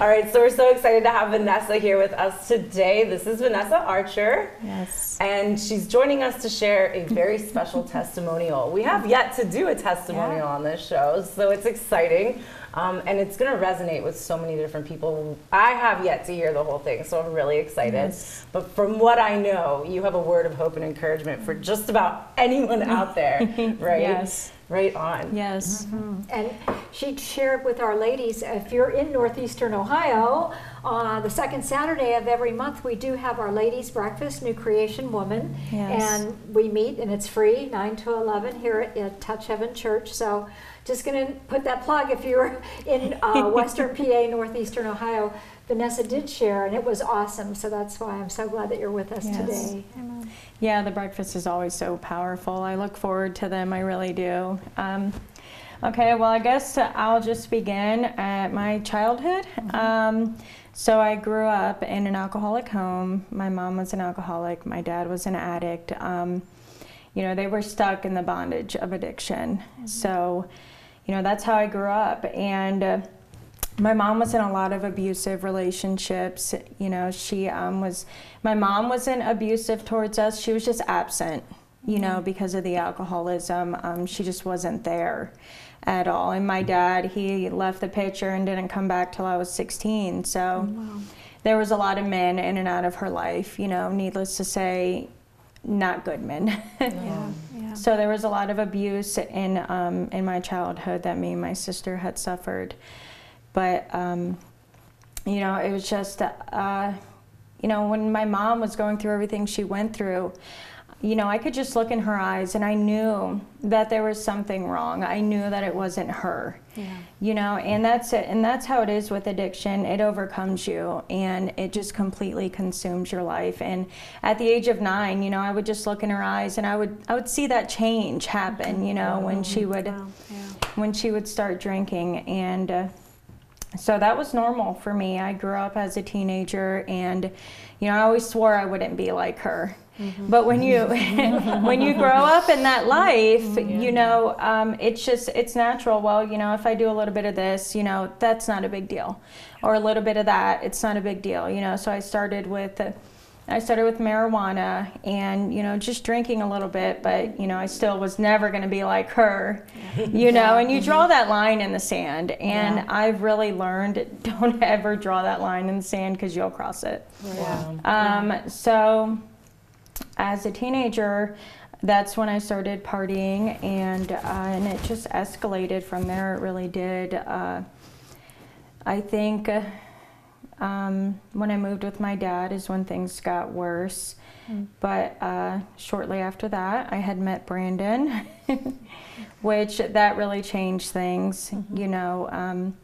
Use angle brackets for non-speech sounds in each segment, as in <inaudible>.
All right, so we're so excited to have Vanessa here with us today. This is Vanessa Archer. Yes. And she's joining us to share a very special testimonial. We have yet to do a testimonial Yeah. on this show, so it's exciting. Um, and it's going to resonate with so many different people. I have yet to hear the whole thing, so I'm really excited. Yes. But from what I know, you have a word of hope and encouragement for just about anyone out there, <laughs> right? Yes. Right on. Yes. And she shared with our ladies, if you're in northeastern Ohio, uh, the second Saturday of every month, we do have our ladies' breakfast, New Creation Woman. Yes. And we meet, and it's free, 9 to 11 here at, at Touch Heaven Church. So just going to put that plug if you're <laughs> in uh, <laughs> western PA, northeastern Ohio. Vanessa did share, and it was awesome. So that's why I'm so glad that you're with us Yes. today. Yeah, the breakfast is always so powerful. I look forward to them. I really do. Um, okay, well, I guess I'll just begin at my childhood. Um, so I grew up in an alcoholic home. My mom was an alcoholic. My dad was an addict. Um, you know, they were stuck in the bondage of addiction. So, you know, that's how I grew up. And uh, my mom was in a lot of abusive relationships. You know, she um, was, my mom wasn't abusive towards us. She was just absent, you know, because of the alcoholism. Um, she just wasn't there at all. And my dad, he left the picture and didn't come back till I was 16. So there was a lot of men in and out of her life, you know, needless to say, not good men. <laughs> Yeah. Yeah. So there was a lot of abuse in um, in my childhood that me and my sister had suffered, but um, you know it was just uh, you know when my mom was going through everything she went through, you know I could just look in her eyes and I knew that there was something wrong. I knew that it wasn't her. Yeah. You know, and that's it. And that's how it is with addiction. It overcomes you and it just completely consumes your life. And at the age of nine, you know, I would just look in her eyes and I would I would see that change happen, you know, when she would Wow. Yeah. when she would start drinking and uh, so that was normal for me. I grew up as a teenager and you know, I always swore I wouldn't be like her. But when you <laughs> when you grow up in that <laughs> life, you know, um, it's just it's natural. Well, you know, if I do a little bit of this, you know, that's not a big deal, or a little bit of that, it's not a big deal. You know, so I started with. Uh, I started with marijuana and you know just drinking a little bit, but you know I still was never going to be like her, you know. And you draw that line in the sand, and Yeah. I've really learned <laughs> don't ever draw that line in the sand because you'll cross it. Wow. Um, so, as a teenager, that's when I started partying, and uh, and it just escalated from there. It really did. Uh, I think uh, um, when I moved with my dad is when things got worse. But uh, shortly after that, I had met Brandon, <laughs> which that really changed things. You know, um,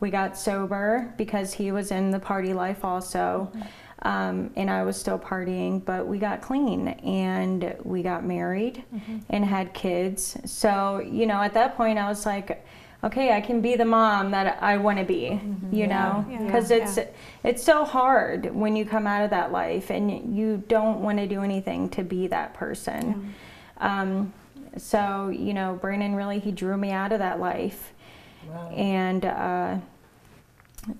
we got sober because he was in the party life also. Um, and I was still partying, but we got clean and we got married and had kids. So, you know, at that point, I was like, okay, I can be the mom that I want to be, you know, Yeah. because it's it's so hard when you come out of that life and you don't want to do anything to be that person. Um, so, you know, Brandon really he drew me out of that life. Wow. and uh,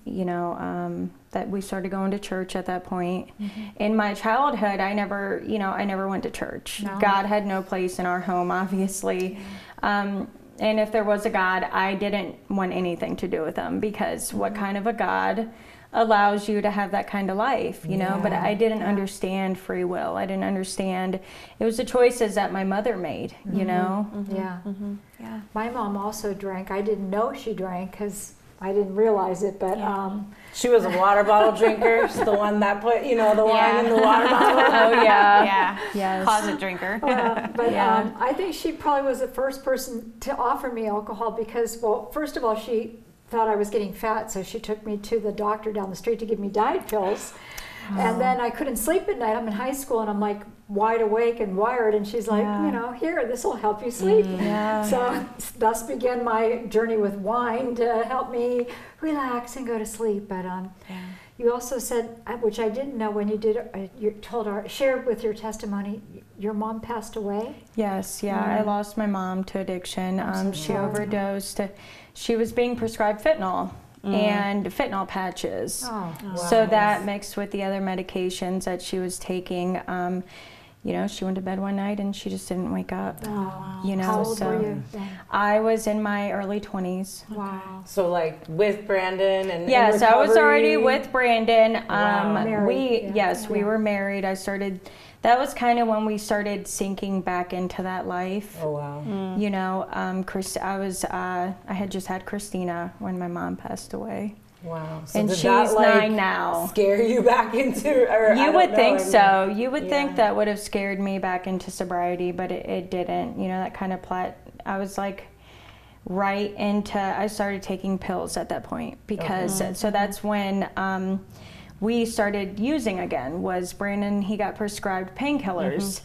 you know um, that we started going to church at that point. In my childhood i never you know i never went to church. No. god had no place in our home obviously. Um, and if there was a god i didn't want anything to do with him because what mm-hmm. kind of a god allows you to have that kind of life you know? But i didn't understand free will. I didn't understand it was the choices that my mother made you mm-hmm. know? Mm-hmm. Yeah. Yeah. My mom also drank. I didn't know she drank because I didn't realize it, but um, She was a water bottle drinker. <laughs> She's the one that put, you know, the wine in the water bottle. <laughs> oh yeah Yeah. yes Closet drinker. uh, but Yeah. um, I think she probably was the first person to offer me alcohol because, well, first of all, she thought I was getting fat, so she took me to the doctor down the street to give me diet pills. And then I couldn't sleep at night. I'm in high school and I'm like wide awake and wired. And she's like, Yeah. you know, here, this will help you sleep. Yeah. So thus began my journey with wine to help me relax and go to sleep. But um, you also said, uh, which I didn't know when you did, uh, you told our shared with your testimony, your mom passed away. Yes, yeah. I lost my mom to addiction. Um, she overdosed. She was being prescribed fentanyl, and fentanyl patches. Oh, So that mixed with the other medications that she was taking, um, you know, she went to bed one night and she just didn't wake up. oh. You know, How old so were you? I was in my early 20s. Wow. So like with Brandon and in Yes, I was already with Brandon. Um, Wow. Married, we yeah. yes, we were married. I started. That was kind of when we started sinking back into that life. Oh wow. You know, um, Chris. I was. Uh, I had just had Christina when my mom passed away, Wow. So and she's that, like, nine now. Scare you back into? Or You don't would know, think I mean- so. You would yeah. think that would have scared me back into sobriety, but it, it didn't. You know, that kind of plot. I was like right into. I started taking pills at that point because so that's when um, we started using again. Was Brandon? He got prescribed painkillers.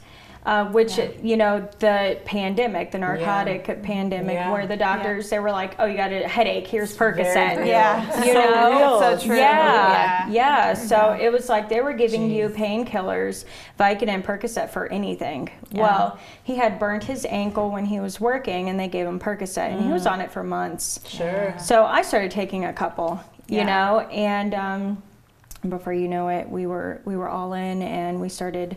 Uh, which you know the pandemic, the narcotic pandemic, Yeah. where the doctors they were like, "Oh, you got a headache. Here's Percocet." Yeah. you So know, real. So true. Yeah, Yeah. yeah. So it was like they were giving you Jeez. painkillers, Vicodin, Percocet for anything. Well, he had burnt his ankle when he was working, and they gave him Percocet, and he was on it for months. Sure. So I started taking a couple, you Yeah. know, and um, before you know it, we were we were all in, and we started.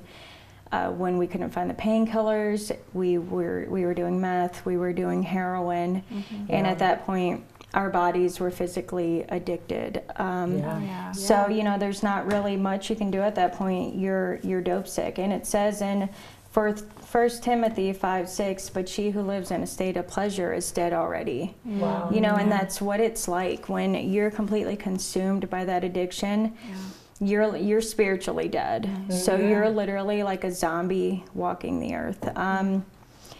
Uh, when we couldn't find the painkillers, we were we were doing meth, we were doing heroin, and Yeah. at that point, our bodies were physically addicted. Um, Yeah. Yeah. so you know, there's not really much you can do at that point. You're you're dope sick, and it says in First, First Timothy five six, but she who lives in a state of pleasure is dead already. Wow. You know, and that's what it's like when you're completely consumed by that addiction. You're you're spiritually dead. So Yeah. you're literally like a zombie walking the earth. Um,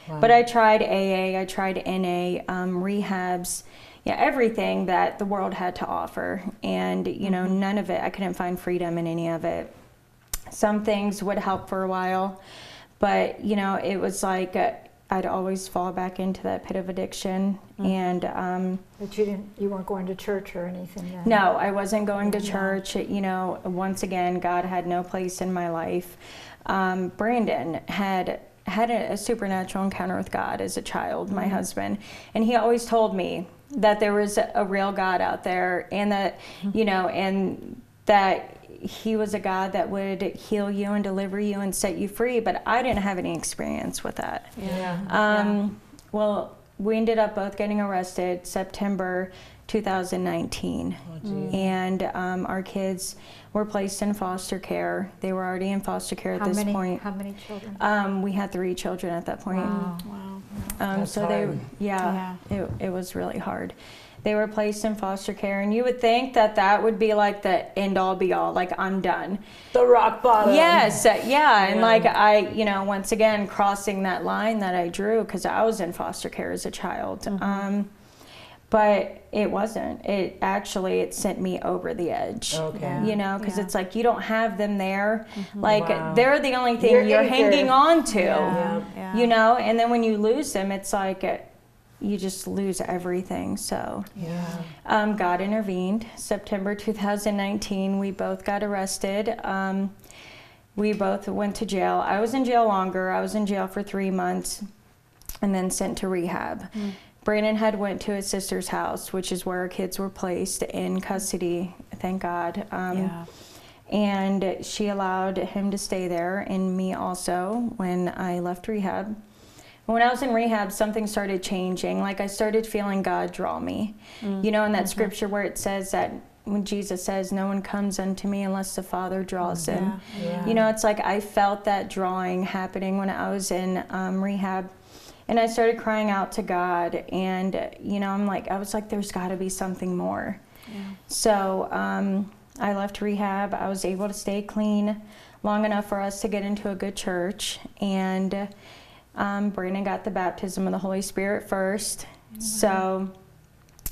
Wow. but I tried AA, I tried NA, um, rehabs, yeah, everything that the world had to offer. And, you know, none of it, I couldn't find freedom in any of it. Some things would help for a while, but, you know, it was like uh, I'd always fall back into that pit of addiction. And, um, But you didn't, you weren't going to church or anything then? no, I wasn't going to church. You know, once again, God had no place in my life. Um, Brandon had had a, a supernatural encounter with God as a child, my husband, and he always told me that there was a, a real God out there, and that you know, and that he was a God that would heal you and deliver you and set you free. But I didn't have any experience with that. Yeah. Um, Well, we ended up both getting arrested September 2019. and um, our kids were placed in foster care. They were already in foster care at How this many, point. how many children? Um, we had three children at that point. Wow. Wow. Um, That's so they, hard. yeah, It, it was really hard. They were placed in foster care, and you would think that that would be like the end all be all, like I'm done. The rock bottom. Yes, uh, yeah, and like I, you know, once again crossing that line that I drew because I was in foster care as a child. Mm-hmm. Um, but it wasn't. It actually it sent me over the edge. Okay. You know, because Yeah. it's like you don't have them there. Like Wow. they're the only thing You're you're, hanging on to. Yeah. Yeah. You know, and then when you lose them, it's like uh you just lose everything. So Yeah. um, God intervened. September 2019, we both got arrested. Um, we both went to jail. I was in jail longer. I was in jail for three months, and then sent to rehab. Brandon had went to his sister's house, which is where our kids were placed in custody. Thank God. Um, Yeah. and she allowed him to stay there and me also when I left rehab. When I was in rehab, something started changing. Like I started feeling God draw me. You know, in that scripture where it says that when Jesus says, No one comes unto me unless the Father draws them. Yeah. You know, it's like I felt that drawing happening when I was in um, rehab. And I started crying out to God. And, you know, I'm like, I was like, there's got to be something more. So um, I left rehab. I was able to stay clean long enough for us to get into a good church. And um, Brandon got the baptism of the Holy Spirit first. So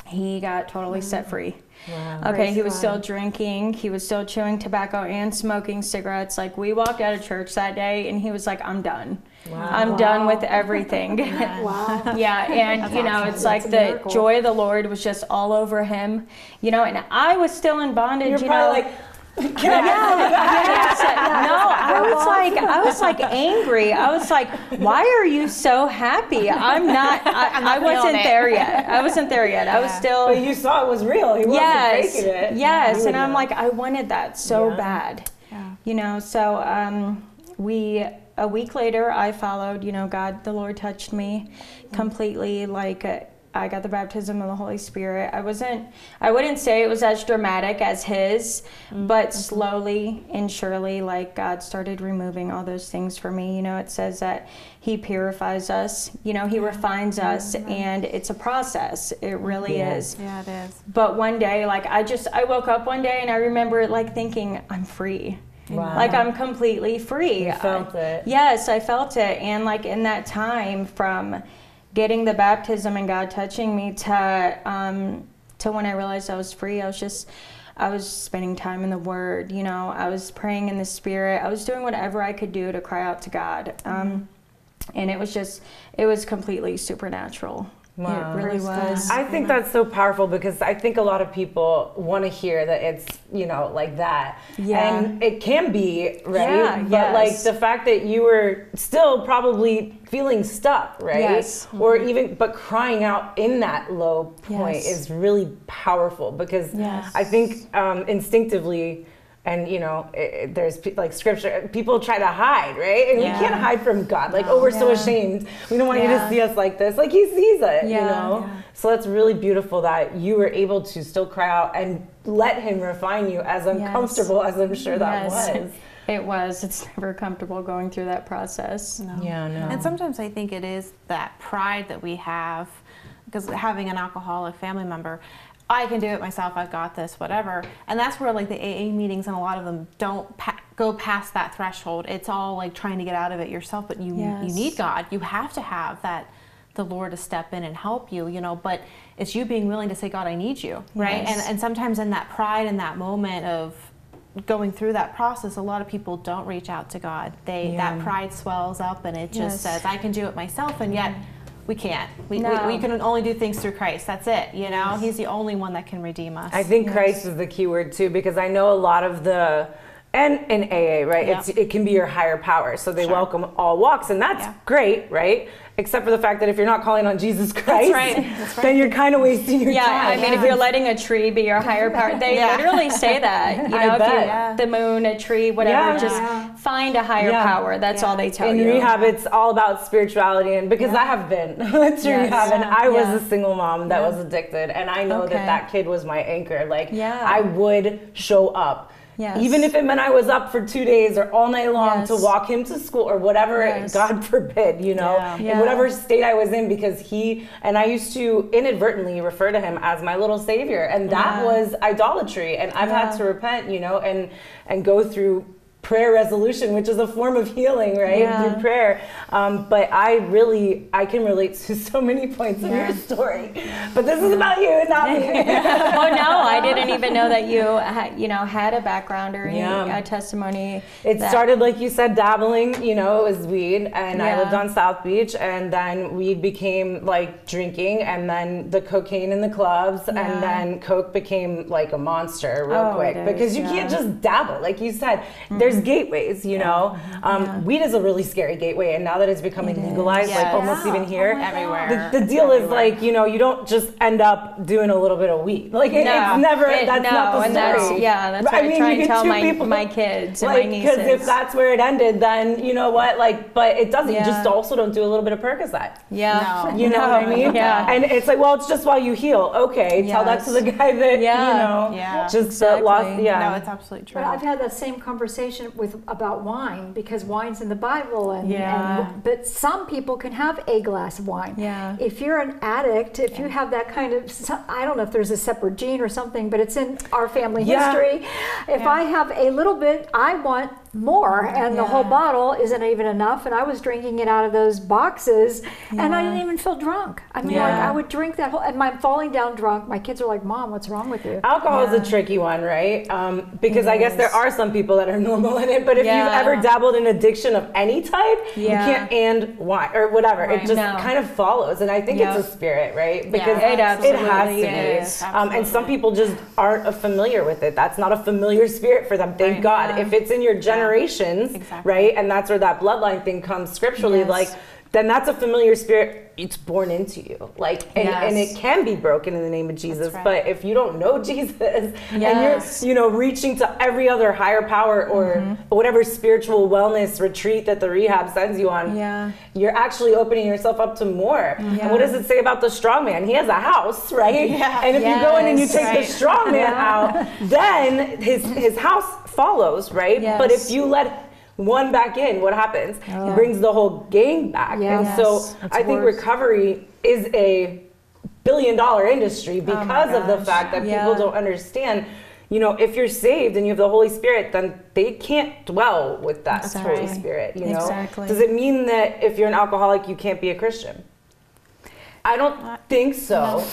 he got totally set free. Wow. Okay, Praise he was God. still drinking. He was still chewing tobacco and smoking cigarettes. Like we walked out of church that day, and he was like, "I'm done. Wow. I'm done with everything." <laughs> Wow. <laughs> yeah, and That's you know, awesome. it's like That's a the miracle. joy of the Lord was just all over him. You know, and I was still in bondage. You're you probably know, like, Yes. No, I was like, I was like angry. I was like, why are you so happy? I'm not. I, I'm not I wasn't there yet. I wasn't there yet. I was still. But you saw it was real. He wasn't yes, faking it. yes, You and I'm know. like, I wanted that so Yeah. bad. Yeah. You know, so um, we a week later, I followed. You know, God, the Lord touched me completely. Like uh, I got the baptism of the Holy Spirit. I wasn't. I wouldn't say it was as dramatic as His, mm-hmm. but slowly and surely, like God started removing all those things for me. You know, it says that He purifies us. You know, He refines us, and it's a process. It really Yeah. is Yeah, it is. but one day like i just i woke up one day and i remember like thinking i'm free Wow. like i'm completely free You felt I- it. yes i felt it and like in that time from getting the baptism and god touching me to um to when i realized i was free. I was just i was spending time in the word you know i was praying in the spirit. I was doing whatever i could do to cry out to god. Um and it was just it was completely supernatural Wow. it really was I think that's so powerful because I think a lot of people want to hear that it's, you know, like that. Yeah. And it can be, right? Yeah, but like the fact that you were still probably feeling stuck, right? Yes. Or even, but crying out in that low point Yes. is really powerful because Yes. I think um, instinctively, and you know, it, it- there's pe- like scripture, people try to hide, right? And Yeah. we can't hide from God. Like, oh, we're so ashamed. We don't want you to see us like this. Like, He sees it, you know? Yeah. So that's really beautiful that you were able to still cry out and let him refine you as uncomfortable as I'm sure that Yes. was. <laughs> It was. It's never comfortable going through that process. No. Yeah, no. And sometimes I think it is that pride that we have, because having an alcoholic family member, I can do it myself. I've got this, whatever. And that's where like the AA meetings and a lot of them don't pa- go past that threshold. It's all like trying to get out of it yourself. But you you need God. You have to have that the Lord to step in and help you. You know, but it's you being willing to say, God, I need you, right? Yes. And and sometimes in that pride in that moment of going through that process, a lot of people don't reach out to God. They Yeah. that pride swells up and it just Yes. says, I can do it myself, and yet we can't. We, No. we, we can only do things through Christ. That's it. You know, He's the only one that can redeem us. I think Yes. Christ is the key word too, because I know a lot of the and in AA, right? Yeah. It's it can be your higher power. So they Sure. welcome all walks, and that's Yeah. great, right? Except for the fact that if you're not calling on Jesus Christ, right. That's right. then you're kind of wasting your Yeah, time. Yeah, I mean, if you're letting a tree be your higher power, they literally say <laughs> that. You I know, if bet. you the moon, a tree, whatever, just find a higher power. That's all they tell you. in rehab, it's all about spirituality, and because I have been <laughs> to rehab, and I was a single mom that was addicted, and I know Okay. that that kid was my anchor. Like, Yeah. I would show up. Yes. Even if it meant I was up for two days or all night long Yes. to walk him to school or whatever, Yes. God forbid, you know, Yeah. in Yeah. whatever state I was in, because he and I used to inadvertently refer to him as my little savior, and that Yeah. was idolatry. And I've had to repent, you know, and and go through prayer resolution, which is a form of healing, right? Yeah. Through prayer. Um, but I really, I can relate to <laughs> so many points of your story. But this is about you, not me. <laughs> oh no, I didn't even know that you <laughs> had, you know, had a background or any Yeah. testimony. It started like you said, dabbling. You know, it was weed, and I lived on South Beach, and then weed became like drinking, and then the cocaine in the clubs, Yeah. and then coke became like a monster real Oh, quick because you can't. Mm-hmm. just dabble. Like you said, there's gateways. You know, um, Yeah. weed is a really scary gateway, and now that it's becoming It legalized, is. like Yes. almost even here. Oh Everywhere. The, the deal is like you know you don't just end up doing a little bit of weed like it, No, it's never it- that's no, not the and story that's yeah, that's what I, mean, try you and tell my people- my kids and my like nieces. because if that's where it ended then you know what like but it doesn't you just also don't do a little bit of percocet yeah, No. <laughs> you know No, what i mean Yeah, and it's like well it's just while you heal okay tell that to the guy that Yeah. you know Yeah. just uh, lost yeah No, it's absolutely true. But I've had that same conversation with about wine because wine's in the Bible, and, Yeah. and but some people can have a glass of wine. Yeah. If you're an addict, if you have that kind of, I don't know if there's a separate gene or something, but it's in our family Yeah. history. If Yeah. I have a little bit, I want more and the whole bottle isn't even enough and i was drinking it out of those boxes and i didn't even feel drunk i mean like i would drink that whole and i'm falling down drunk my kids are like mom what's wrong with you Alcohol is a tricky one, right? Um, because It I guess there are some people that are <laughs> normal in it, but if Yeah. you've ever dabbled in addiction of any type, you can't and wine or whatever. It just No. kind of follows, and I think Yeah. it's a spirit, right? Because it it has to absolutely be. is. Um, and some people just aren't familiar with it. That's not a familiar spirit for them. Thank Right. God. Yeah. If it's in your generations, Exactly. right, and that's where that bloodline thing comes scripturally, Yes. like then that's a familiar spirit. It's born into you, like, and, and it can be broken in the name of Jesus. right. But if you don't know <laughs> Jesus Yes. and you're, you know, reaching to every other higher power or mm-hmm. whatever spiritual wellness retreat that the rehab sends you on, Yeah. you're actually opening yourself up to more. And what does it say about the strong man? He has a house, <laughs> right? Yeah. And if you go in and you Yes. take the strong man <laughs> out, then his his house follows, right? But if you let one back in, what happens? It brings the whole gang back. And so Yes. It's I think recovery is a billion dollar industry because of the Oh fact that Yeah. people don't understand you know if you're saved and you have the holy spirit then they can't dwell with that holy spirit you know Exactly. does it mean that if you're an alcoholic you can't be a christian i don't think so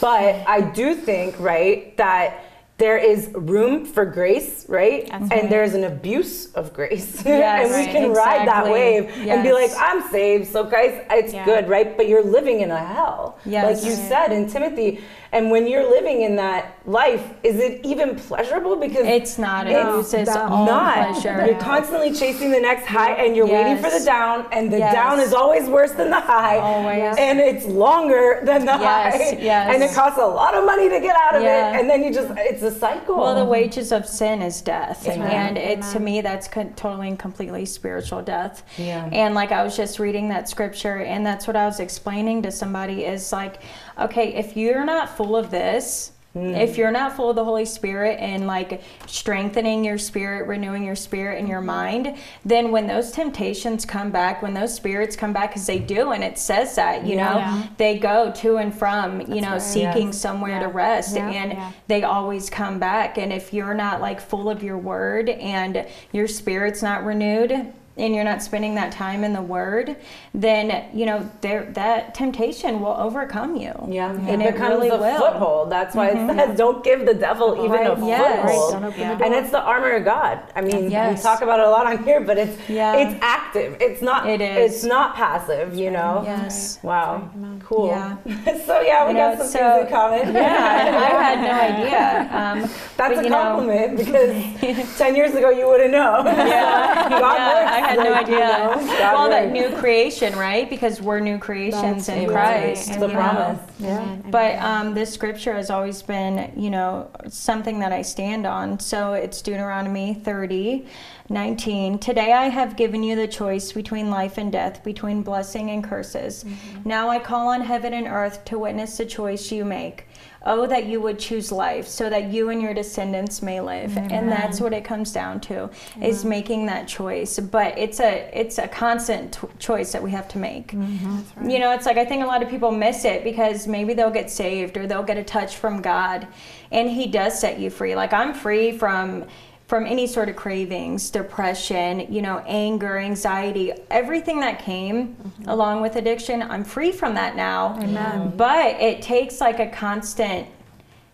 but i do think right that there is room for grace, right? That's and right. there's an abuse of grace. Yes, <laughs> and we right. can ride that wave and be like, I'm saved, so Christ, it's Yeah. good, right? But you're living in a hell. Yes. Like you said in Timothy. And when you're living in that life, is it even pleasurable? Because It's not It's abuse. It's not. all not. pleasure. You're constantly chasing the next high and you're waiting for the down, and the Yes. down is always worse than the high. Always. And it's longer than the Yes, high. yes. And it costs a lot of money to get out of Yeah. it. And then you just, it's a cycle. Well, the wages of sin is death, Amen. and it to me that's co- totally and completely spiritual death. Yeah. And like I was just reading that scripture, and that's what I was explaining to somebody is like, okay, if you're not full of this. Hmm. If you're not full of the Holy Spirit and like strengthening your spirit, renewing your spirit and your mm-hmm. mind, then when those temptations come back, when those spirits come back, because they do, and it says that, you know, Yeah. they go to and from, you know, right. seeking Yes. somewhere to rest. Yeah. And Yeah. they always come back. And if you're not like full of your word and your spirit's not renewed, and you're not spending that time in the word, then you know there that temptation will overcome you. Yeah, and it it becomes really a will. foothold. That's why it says, "Don't give the devil even Right. a Yes. foothold." Don't open Yeah. the door. And it's the armor of God. I mean, Yes. we talk about it a lot on here, but it's Yeah. it's active. It's not. It is. It's not passive. You know. Yes. Wow. Cool. Yeah. <laughs> so yeah, we You know, got some so- things in common. <laughs> Yeah, I had no idea. Um, That's but, a you know- compliment <laughs> because ten years ago you wouldn't know. Yeah, God yeah, works I had no like, you idea. know, God well, that new creation, right? Because we're new creations That's in Amen. Christ. Right. the you know. promise. Yeah. But um, this scripture has always been, you know, something that I stand on. So it's Deuteronomy 30, 19. Today I have given you the choice between life and death, between blessing and curses. Now I call on heaven and earth to witness the choice you make. Oh, that you would choose life so that you and your descendants may live. And that's what it comes down to is making that choice. But it's a it's a constant t- choice that we have to make. Mm-hmm. That's right. You know, it's like I think a lot of people miss it because maybe they'll get saved or they'll get a touch from God and he does set you free. Like I'm free from from any sort of cravings, depression, you know, anger, anxiety, everything that came mm-hmm. along with addiction, I'm free from that now. Amen. But it takes like a constant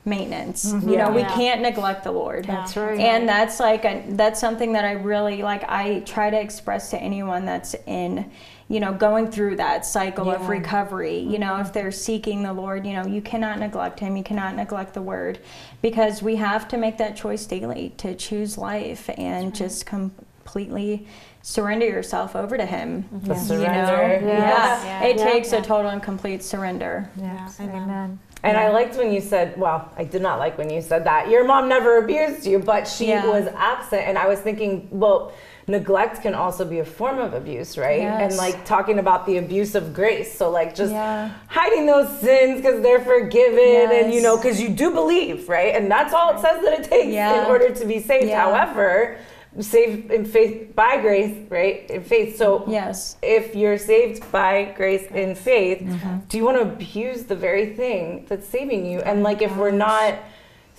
maintenance. You mm-hmm. know, we Yeah. can't neglect the Lord. That's right. And that's like a, that's something that I really like I try to express to anyone that's in you know going through that cycle of recovery. You know, if they're seeking the Lord, you know, you cannot neglect him, you cannot neglect the word because we have to make that choice daily to choose life and just completely surrender yourself over to him. Mm-hmm. The You know? surrender. Yeah. Yeah. It Yeah. takes Yeah. a total and complete surrender. Yes. Yeah, amen. Amen. And I liked when you said, well, I did not like when you said that. Your mom never abused you, but she Yeah. was absent. And I was thinking, well, neglect can also be a form of abuse, right? And like talking about the abuse of grace. So, like, just Yeah. hiding those sins because they're forgiven and, you know, because you do believe, right? And that's all it says that it takes Yeah. in order to be saved. Yeah. However, saved in faith by grace, right? In faith. So, Yes. if you're saved by grace in faith, Mm-hmm. do you want to abuse the very thing that's saving you? And like, if we're not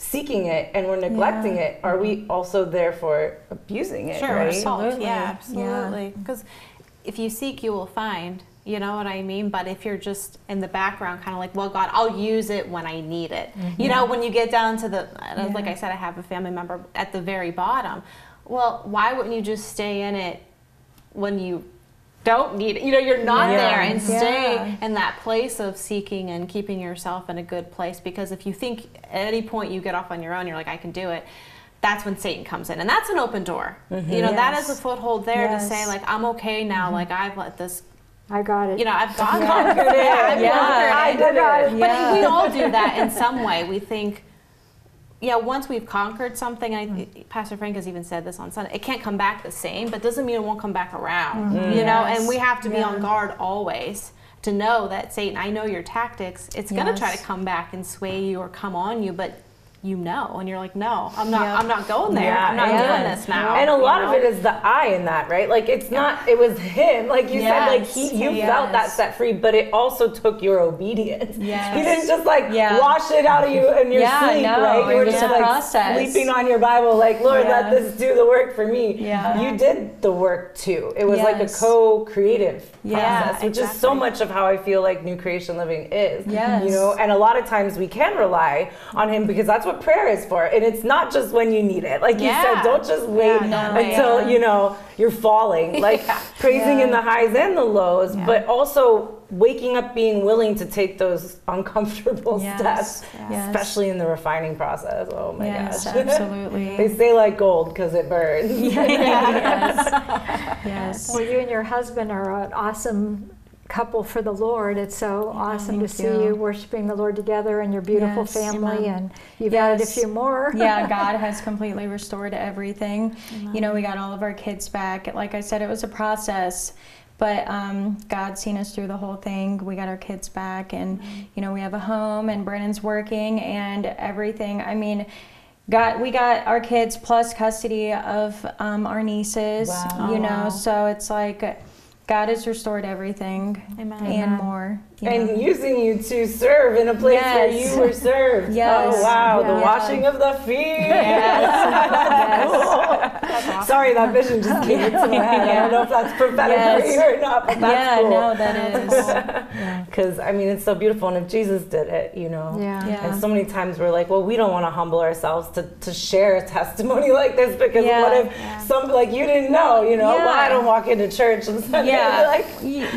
seeking it and we're neglecting Yeah. it, are we also therefore abusing it? Sure, right? assault. Absolutely. Yeah, Yeah. absolutely. Because if you seek, you will find. You know what I mean? But if you're just in the background, kind of like, well, God, I'll use it when I need it. Mm-hmm. You know, when you get down to the, and like I said, I have a family member at the very bottom. Well, why wouldn't you just stay in it when you don't need it? You know, you're not Yeah. there and stay Yeah. in that place of seeking and keeping yourself in a good place. Because if you think at any point you get off on your own, you're like, I can do it. That's when Satan comes in, and that's an open door. You know, that is a foothold there to say, like, I'm okay now. Mm-hmm. Like, I've let this I got it. you know, I've gone conquered <laughs> it. I've Yeah. conquered I did it. But Yeah. we all do that in some way. We think, yeah, once we've conquered something, I, mm-hmm. Pastor Frank has even said this on Sunday, it can't come back the same, but doesn't mean it won't come back around. Mm-hmm. You know, and we have to be on guard always to know that Satan, I know your tactics. It's going to try to come back and sway you or come on you, but you know, and you're like, no, I'm not. Yep. I'm not going there. Yeah, I'm not and- doing this now. And a lot of it is the I in that, right? Like it's not. It was him, like you said, like he, you felt that set free, but it also took your obedience. Yes. He didn't just like Yeah. wash it out of you in your Yeah, sleep, no, right? You were just a like process. sleeping on your Bible, like Lord, let this do the work for me. Yeah. You did the work too. It was like a co-creative Yeah, process, which is so much of how I feel like New Creation Living is. Yes. You know, and a lot of times we can rely on him because that's what prayer is for. And it's not just when you need it. Like you said, don't just wait no, until, yeah. you know, you're falling. <laughs> Like praising in the highs and the lows, Yeah. but also waking up being willing to take those uncomfortable Yes. steps, Yes. especially in the refining process. Oh my yes, gosh. <laughs> absolutely. they say like gold because it burns. <laughs> yes. yes. Well, you and your husband are an awesome couple for the Lord. It's so awesome to see you. you worshiping the Lord together and your beautiful Yes, family. amen. And you've added a few more. yeah, <laughs> God has completely restored everything. You know, we got all of our kids back. Like I said, it was a process, but um, God's seen us through the whole thing. We got our kids back, and you know, we have a home, and Brandon's working, and everything. I mean. Got we got our kids plus custody of um, our nieces, Wow. you Oh, know. wow. So it's like God has restored everything Amen. and more. you know. And using you to serve in a place where you were served. <laughs> Yes. Oh wow, the Yeah. washing of the feet. Yes. <laughs> <laughs> Sorry, that vision just <laughs> came into my head. I don't know if that's prophetic Yes. for you or not, but that's yeah, cool. no, that <laughs> is. Because I mean, it's so beautiful, and if Jesus did it, you know. Yeah. Yeah. And so many times we're like, well, we don't want to humble ourselves to, to share a testimony like this because Yeah. what if some like you didn't know, you know? Well, I don't walk into church and Sunday Yeah. like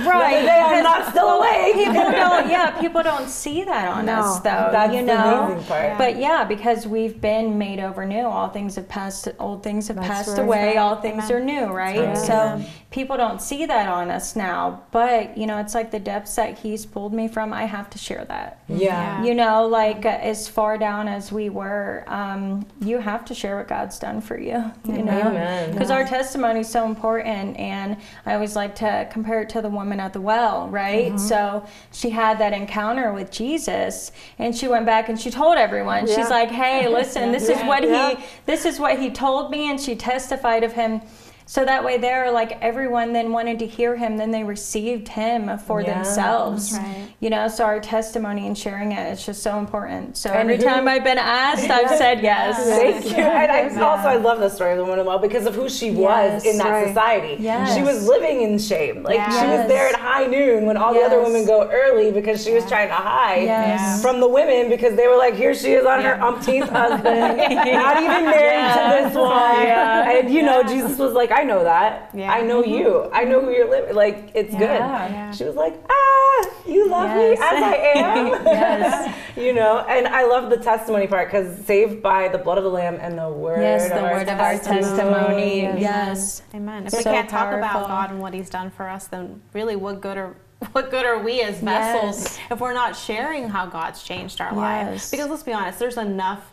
right. day I'm not still awake. people don't yeah people don't see that on No. us though That's you the know amazing part. but yeah because we've been made over new all things have passed old things have That's passed right. away all things are new right right. so. People don't see that on us now but you know it's like the depths that he's pulled me from i have to share that yeah. you know like uh, as far down as we were um, you have to share what god's done for you you know Amen. because our testimony is so important and i always like to compare it to the woman at the well right Mm-hmm. so she had that encounter with jesus and she went back and she told everyone Yeah. she's like hey listen <laughs> this is what Yeah. he this is what he told me and she testified of him so that way there like everyone then wanted to hear him then they received him for Yeah. themselves right. you know so our testimony and sharing it is just so important so And every who- time i've been asked i've said yes Thank you. And I also I love the story of the woman well because of who she was in that right. society. Yes. She was living in shame. Like Yeah. she was there at high noon when all the other women go early because she was trying to hide Yes. from the women because they were like, here she is on her umpteenth <laughs> husband, not even married to this one. Yeah. And you know, Jesus was like, I know that. Yeah. I know you. I know who you're living. Like it's Yeah. good. Yeah. She was like, ah, you love me as I am. <laughs> Yes. <laughs> you know, and I love the testimony part because saved by the blood of the Lamb and the word Yes, of the our word of our testimony. Yes. Yes. Amen. If So we can't talk about. God and what He's done for us, then really, what good are <laughs> what good are we as vessels Yes. if we're not sharing how God's changed our lives? Yes. Because let's be honest, there's enough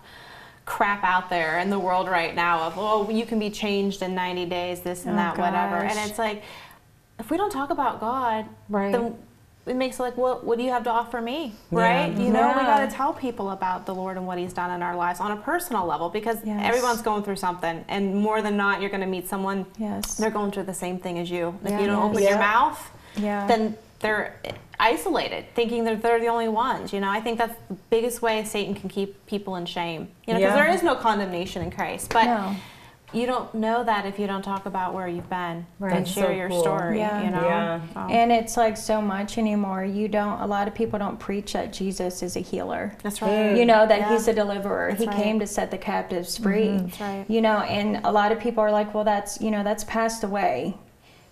crap out there in the world right now of oh you can be changed in 90 days, this and Oh, that, whatever, and it's like if we don't talk about God, Right. then it makes it like what what do you have to offer me Yeah. right you know we got to tell people about the lord and what he's done in our lives on a personal level because Yes. everyone's going through something and more than not you're going to meet someone Yes. they're going through the same thing as you. If Yeah. you don't Yes. open Yeah. your mouth, Yeah. then they're isolated, thinking that they're the only ones. You know, I think that's the biggest way Satan can keep people in shame. You know, because Yeah. there is no condemnation in Christ, but. No. You don't know that if you don't talk about where you've been Right. and share so your cool. story. Yeah. You know, Yeah. So- And it's like so much anymore. You don't, a lot of people don't preach that Jesus is a healer. that's right. You know, that Yeah. he's a deliverer. That's he right. came to set the captives free. Mm-hmm. That's right. You know, and a lot of people are like, well, that's, you know, that's passed away.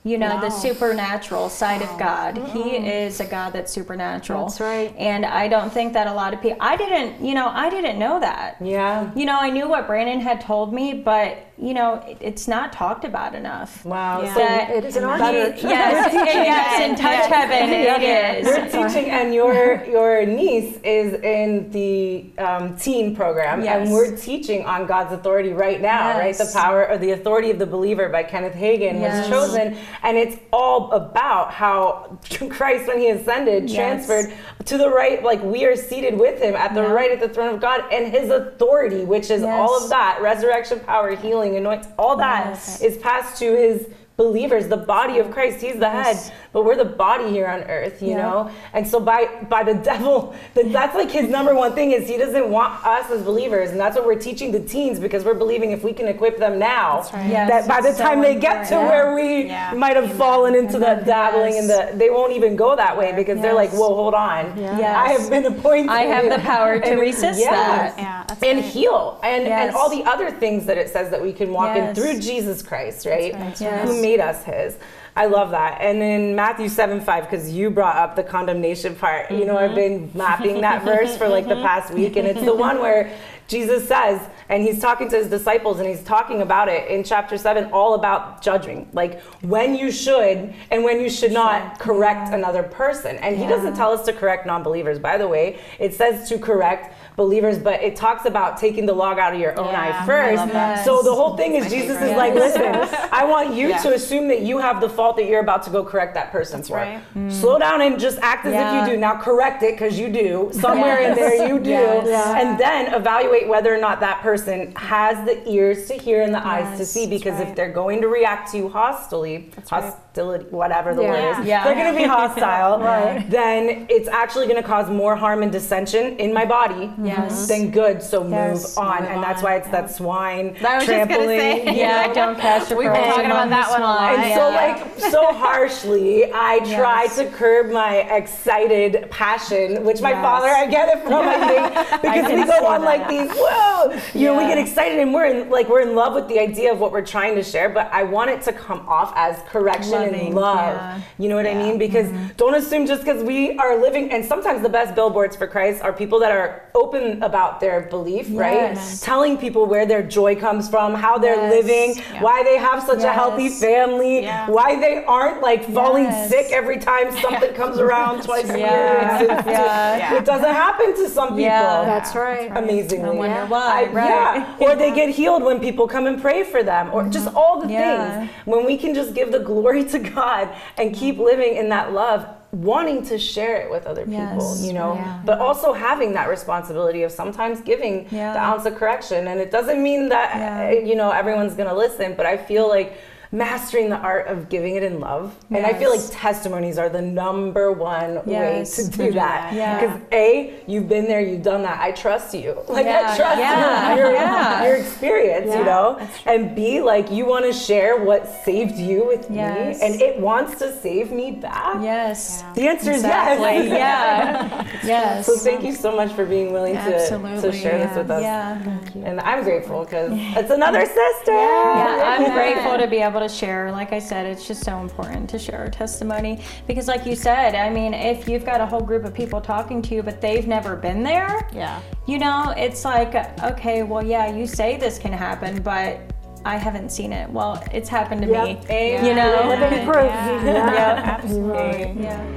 You know, the supernatural side of God. He mm-hmm. is a God that's supernatural. That's right. And I don't think that a lot of people, I didn't, you know, I didn't know that. Yeah. You know, I knew what Brandon had told me, but, you know, it, it's not talked about enough. Wow. Yeah. So That- It is an That <laughs> <laughs> honor. is- yes, yes, in touch heaven, it You're teaching, and your your niece is in the um, teen program, Yes. and we're teaching on God's authority right now, right? The power or the authority of the believer by Kenneth Hagin Yes. was chosen, and it's all about how <laughs> Christ, when He ascended, Yes. transferred to the right, like we are seated with Him at the Yeah. right at the throne of God, and His authority, which is all of that, resurrection power, healing, anointing, all that Yes. is passed to His believers, the body of Christ. He's the Yes. head, but we're the body here on earth, you Yeah. know. And so by by the <laughs> devil, that that's like his number one thing is he doesn't want us as believers, and that's what we're teaching the teens because we're believing if we can equip them now, right. Yes, that by the it's so time they get to important. where we Yeah. might have fallen into the dabbling Yes. in the, they won't even go that way because they're like, Yes. whoa, hold on, Yes. I have been appointed. I have the power to And- resist yes. that. Yeah, that's and right. heal and, and all the other things that it says that we can walk in through Jesus Christ, right? right. Yes. Who made us his. I love that. And in Matthew 7 5, because you brought up the condemnation part, you know, I've mm-hmm. been mapping that verse for like the mm-hmm. past week, and it's the one where Jesus says, and he's talking to his disciples, and he's talking about it in chapter 7, all about judging, like when you should and when you should not correct another person. And he doesn't tell us to correct non believers, by the way. It says to correct believers, but it talks about taking the log out of your own Yeah, eye first. So the whole thing is Jesus favorite. is like, listen, <laughs> I want you Yeah. to assume that you have the fault that you're about to go correct that person for. right. Slow down and just act as Yeah. if you do. Now correct it because you do. Somewhere in there you do. Yeah. And then evaluate whether or not that person has the ears to hear and the eyes to see. Because if they're going to react to you hostilely, right. hostility, whatever the Yeah. word is, Yeah. they're going to be <laughs> hostile. Right. Then it's actually going to cause more harm and dissension in my body Yes. than good. So Yes. move on. Move and that's why it's yeah. that swine I was just trampling. say. Yeah, know? don't cast your We've been talking among about that the one a lot. And Yeah. so, like, so harshly, I try Yes. to curb my excited passion, which my Yes. father, I get it from, I think, <laughs> because can we go see on like that. these, whoa, you know, we get excited and we're in, like, we're in love with the idea of what we're trying to share, but I want it to come off as correction and love. yeah. You know what I mean? Because Mm-hmm. don't assume just because we are living, and sometimes the best billboards for Christ are people that are open about their belief, right? Telling people where their joy comes from, how they're Yes. living, Yeah. why they have such a healthy family, Yeah. why they aren't like falling Yes. sick every time <laughs> something comes around twice a year. Yeah. It's- it's- Yeah. Yeah. It doesn't happen to some people. Yeah. That's right. Amazingly. I wonder why, I- right? Yeah, or they get healed when people come and pray for them, or just mm-hmm. all the Yeah. things. When we can just give the glory <laughs> to God and keep mm-hmm. living in that love, wanting to share it with other people, Yes. you know, Yeah. but also having that responsibility of sometimes giving Yeah. the ounce of correction. And it doesn't mean that, Yeah. you know, everyone's going to listen, but I feel like mastering the art of giving it in love. And I feel like testimonies are the number one Yes. way to do that. Yeah. Because A, you've been there, you've done that. I trust you. <laughs> Like I trust yeah, your, yeah. your experience, you know? And B, like you want to share what saved you with Yes. me and it wants to save me back. Yes. The answer Exactly. is yes. <laughs> Yeah. <laughs> yes. So thank you so much for being willing to, to Absolutely. share this with us. Yeah. And I'm grateful because it's another sister. Yeah, I'm grateful to be able to share. Like I said, it's just so important to share our testimony because, like you said, I mean, if you've got a whole group of people talking to you, but they've never been there, Yeah. you know, it's like, okay, well, yeah, you say this can happen, but I haven't seen it. Well, it's happened to me. Yep. You know? Living proof. Yeah. Yeah. Absolutely. Yeah.